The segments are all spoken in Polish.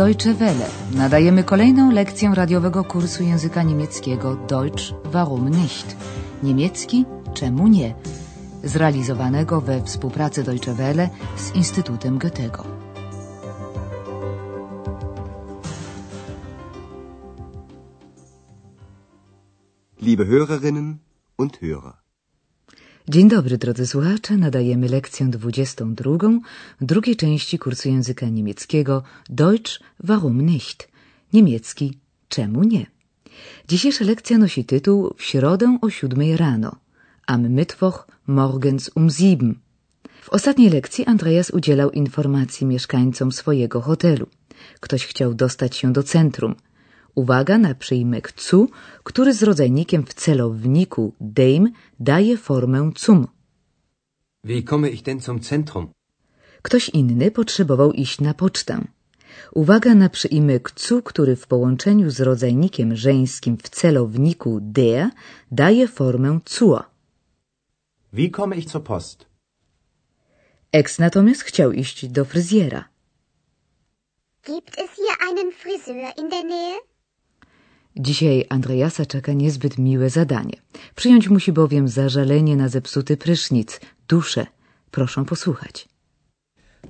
Deutsche Welle. Nadajemy kolejną lekcję radiowego kursu języka niemieckiego Deutsch warum nicht? Niemiecki czemu nie? Zrealizowanego we współpracy Deutsche Welle z Instytutem Goethego. Liebe Hörerinnen und Hörer. Dzień dobry, drodzy słuchacze. Nadajemy lekcję 22 drugiej części kursu języka niemieckiego Deutsch warum nicht? Niemiecki czemu nie? Dzisiejsza lekcja nosi tytuł W środę o siódmej rano. Am Mittwoch morgens um sieben. W ostatniej lekcji Andreas udzielał informacji mieszkańcom swojego hotelu. Ktoś chciał dostać się do centrum – Uwaga na przyjmek cu, który z rodzajnikiem w celowniku dem daje formę cum. Wie komme ich denn zum Zentrum? Ktoś inny potrzebował iść na pocztę. Uwaga na przyimek cu, który w połączeniu z rodzajnikiem żeńskim w celowniku der daje formę zur. Wie komme ich zur Post? Ex natomiast chciał iść do fryzjera. Gibt es hier einen Friseur in der Nähe? Dzisiaj Andreasa czeka niezbyt miłe zadanie. Przyjąć musi bowiem zażalenie na zepsuty prysznic, duszę. Proszę posłuchać.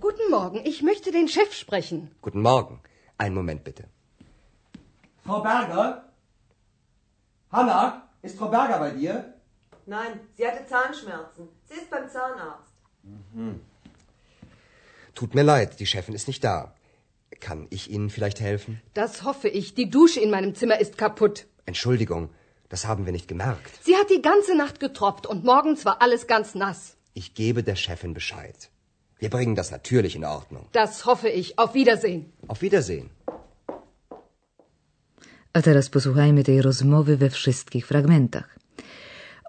Guten Morgen, ich möchte den Chef sprechen. Guten Morgen. Einen Moment bitte. Frau Berger? Hanna, ist Frau Berger bei dir? Nein, sie hatte Zahnschmerzen. Sie ist beim Zahnarzt. Tut mir leid, die Chefin ist nicht da. Kann ich Ihnen vielleicht helfen? Das hoffe ich. Die Dusche in meinem Zimmer ist kaputt. Entschuldigung, das haben wir nicht gemerkt. Sie hat die ganze Nacht getropft und morgens war alles ganz nass. Ich gebe der Chefin Bescheid. Wir bringen das natürlich in Ordnung. Das hoffe ich. Auf Wiedersehen. Auf Wiedersehen. A teraz posłuchajmy tej rozmowy we wszystkich fragmentach.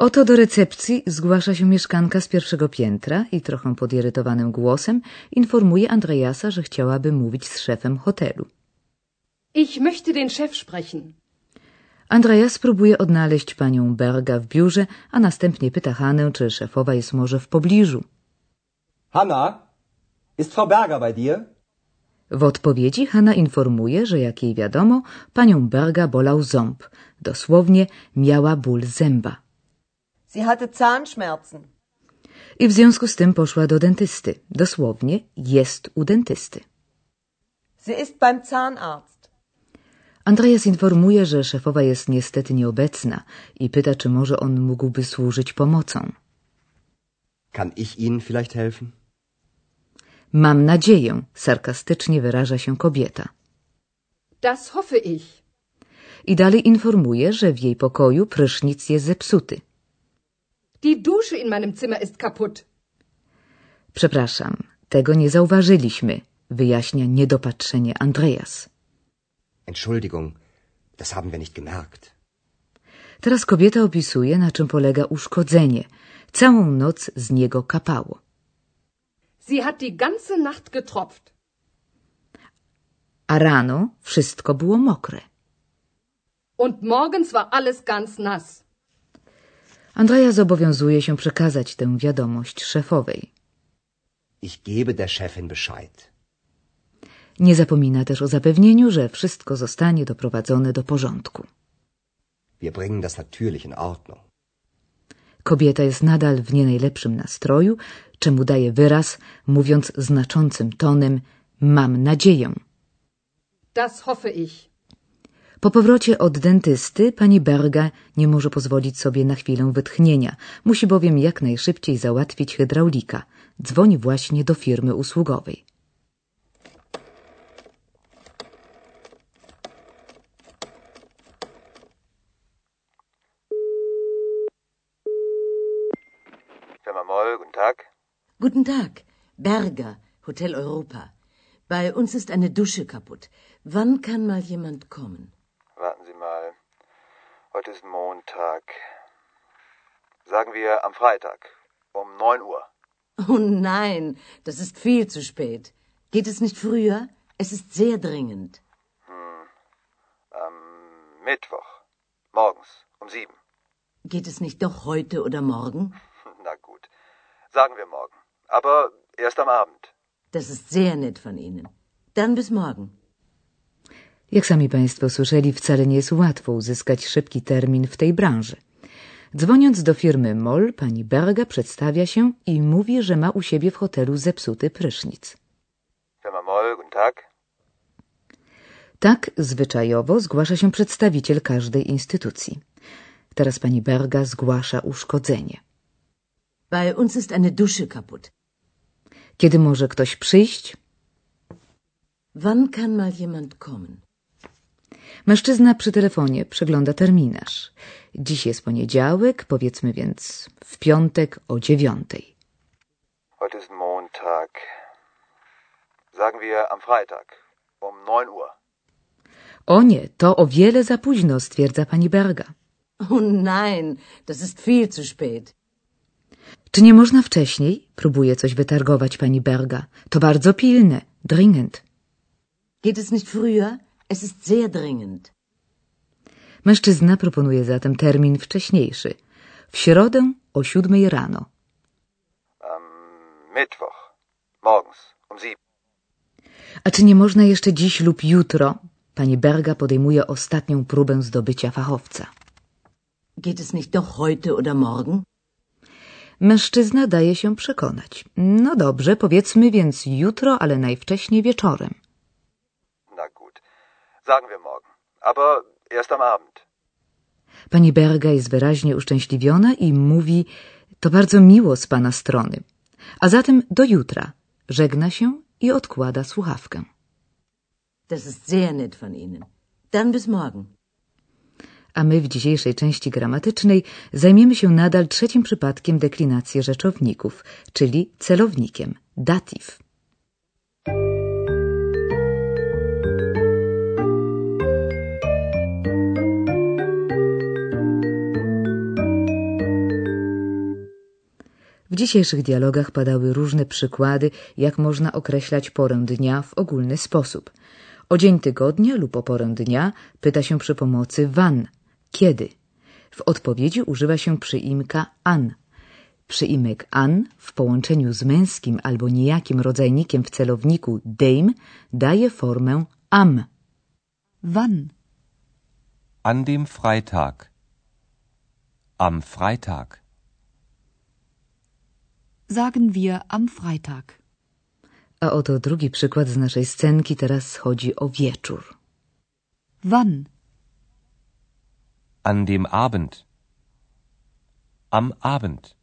Oto do recepcji zgłasza się mieszkanka z pierwszego piętra i trochę podirytowanym głosem informuje Andreasa, że chciałaby mówić z szefem hotelu. Ich möchte den Chef sprechen. Andreas próbuje odnaleźć panią Berga w biurze, a następnie pyta Hanę, czy szefowa jest może w pobliżu. Hanna, ist Frau Berger bei dir? W odpowiedzi Hanna informuje, że jak jej wiadomo, panią Berga bolał ząb. Dosłownie miała ból zęba. Sie hatte Zahnschmerzen. I w związku z tym poszła do dentysty. Dosłownie jest u dentysty. Sie ist beim Zahnarzt. Andreas informuje, że szefowa jest niestety nieobecna i pyta, czy może on mógłby służyć pomocą. Kann ich Ihnen vielleicht helfen? Mam nadzieję, sarkastycznie wyraża się kobieta. Das hoffe ich. I dalej informuje, że w jej pokoju prysznic jest zepsuty. Die Dusche in meinem Zimmer ist kaputt. Przepraszam, tego nie zauważyliśmy, wyjaśnia niedopatrzenie Andreas. Entschuldigung, das haben wir nicht gemerkt. Teraz kobieta opisuje, na czym polega uszkodzenie. Całą noc z niego kapało. Sie hat die ganze Nacht getropft. A rano wszystko było mokre. Und morgens war alles ganz nass. Andrea zobowiązuje się przekazać tę wiadomość szefowej. Ich gebe der Chefin Bescheid. Nie zapomina też o zapewnieniu, że wszystko zostanie doprowadzone do porządku. Wir bringen das natürlich in Ordnung. Kobieta jest nadal w nie najlepszym nastroju, czemu daje wyraz, mówiąc znaczącym tonem mam nadzieję. Das hoffe ich. Po powrocie od dentysty pani Berga nie może pozwolić sobie na chwilę wytchnienia. Musi bowiem jak najszybciej załatwić hydraulika. Dzwoni właśnie do firmy usługowej. Firma Moll, guten Tag. Guten Tag, Berger, Hotel Europa. Bei uns ist eine Dusche kaputt. Wann kann mal jemand kommen? Warten Sie mal. Heute ist Montag. Sagen wir am Freitag um 9 Uhr. Oh nein, das ist viel zu spät. Geht es nicht früher? Es ist sehr dringend. Am Mittwoch. Morgens um 7. Geht es nicht doch heute oder morgen? Na gut. Sagen wir morgen. Aber erst am Abend. Das ist sehr nett von Ihnen. Dann bis morgen. Jak sami Państwo słyszeli, wcale nie jest łatwo uzyskać szybki termin w tej branży. Dzwoniąc do firmy MOL, pani Berga przedstawia się i mówi, że ma u siebie w hotelu zepsuty prysznic. Firma Moll, guten Tag. Tak zwyczajowo zgłasza się przedstawiciel każdej instytucji. Teraz pani Berga zgłasza uszkodzenie. Bei uns ist eine Dusche kaputt. Kiedy może ktoś przyjść? Wann kann mal jemand kommen? Mężczyzna przy telefonie przegląda terminarz. Dziś jest poniedziałek, powiedzmy więc w piątek o dziewiątej. Heute ist Montag. Sagen wir am Freitag um 9 Uhr. O nie, to o wiele za późno, stwierdza pani Berga. Oh nein, das ist viel zu spät. Czy nie można wcześniej? Próbuje coś wytargować pani Berga. To bardzo pilne, dringend. Geht es nicht früher? Es ist sehr dringend. Mężczyzna proponuje zatem termin wcześniejszy. W środę o siódmej rano. Am Mittwoch. Morgens um 7. A czy nie można jeszcze dziś lub jutro? Pani Berga podejmuje ostatnią próbę zdobycia fachowca. Geht es nicht doch heute oder morgen? Mężczyzna daje się przekonać. No dobrze, powiedzmy więc jutro, ale najwcześniej wieczorem. Sagen wir morgen. Aber erst am Abend. Pani Berga jest wyraźnie uszczęśliwiona i mówi: To bardzo miło z pana strony. A zatem do jutra. Żegna się i odkłada słuchawkę. Das ist sehr nett von Ihnen. Dann bis morgen. A my w dzisiejszej części gramatycznej zajmiemy się nadal trzecim przypadkiem deklinacji rzeczowników, czyli celownikiem datyw. Dzisiejszych dialogach padały różne przykłady, jak można określać porę dnia w ogólny sposób. O dzień tygodnia lub o porę dnia pyta się przy pomocy wann, kiedy. W odpowiedzi używa się przyimka an. Przyimek an w połączeniu z męskim albo nijakim rodzajnikiem w celowniku dem daje formę am. Wann? An dem Freitag. Am Freitag. Sagen wir am Freitag. A oto drugi przykład z naszej scenki. Teraz chodzi o wieczór. Wann? An dem Abend. Am Abend.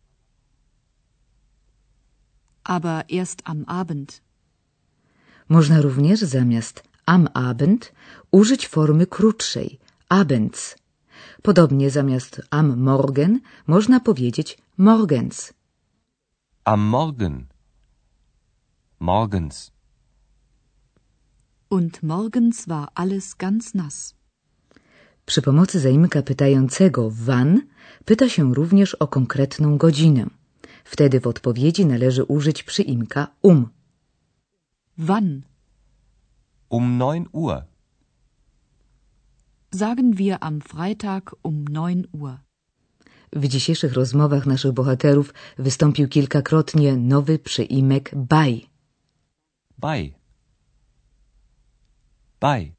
Aber erst am Abend. Można również zamiast am Abend użyć formy krótszej abends. Podobnie zamiast am Morgen można powiedzieć morgens. Am Morgen. Morgens. Und morgens war alles ganz nass. Przy pomocy zaimka pytającego wann pyta się również o konkretną godzinę. Wtedy w odpowiedzi należy użyć przyimka um. Wann? Um 9 Uhr. Sagen wir am Freitag um 9 Uhr. W dzisiejszych rozmowach naszych bohaterów wystąpił kilkakrotnie nowy przyimek bei. Bei. Bei.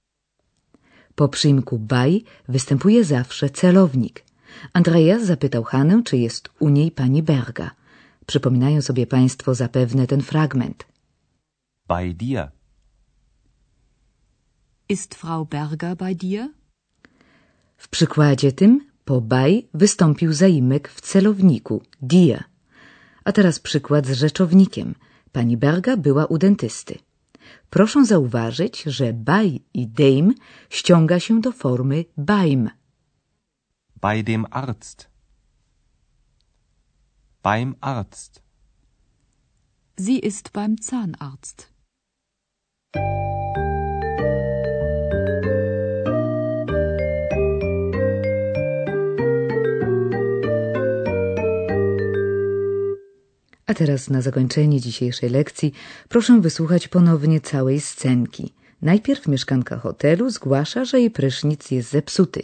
Po przyimku bei występuje zawsze celownik. Andreas zapytał Hanę, czy jest u niej pani Berga. Przypominają sobie państwo zapewne ten fragment. Bei dir. Ist Frau Berger bei dir? W przykładzie tym po bei wystąpił zaimek w celowniku dir. A teraz przykład z rzeczownikiem. Pani Berga była u dentysty. Proszę zauważyć, że bei i dem ściąga się do formy beim. Bei dem Arzt. Beim Arzt. Sie ist beim Zahnarzt. A teraz na zakończenie dzisiejszej lekcji proszę wysłuchać ponownie całej scenki. Najpierw mieszkanka hotelu zgłasza, że jej prysznic jest zepsuty.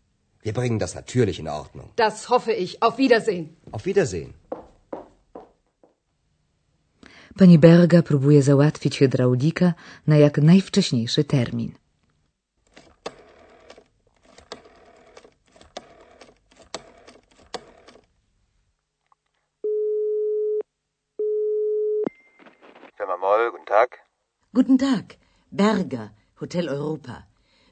Wir bringen das natürlich in Ordnung. Das hoffe ich. Auf Wiedersehen. Auf Wiedersehen. Pani Berga próbuje załatwić hydraulika na jak najwcześniejszy termin. Firma Moll, guten Tag. Guten Tag, Berger, Hotel Europa.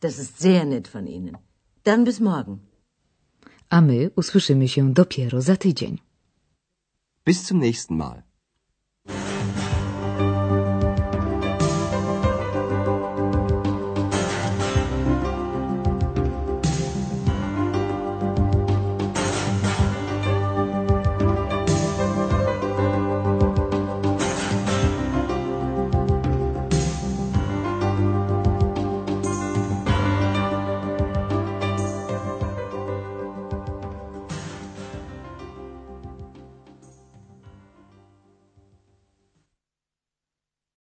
Das ist sehr nett von Ihnen. Dann bis morgen. A my usłyszymy się dopiero za tydzień. Bis zum nächsten Mal.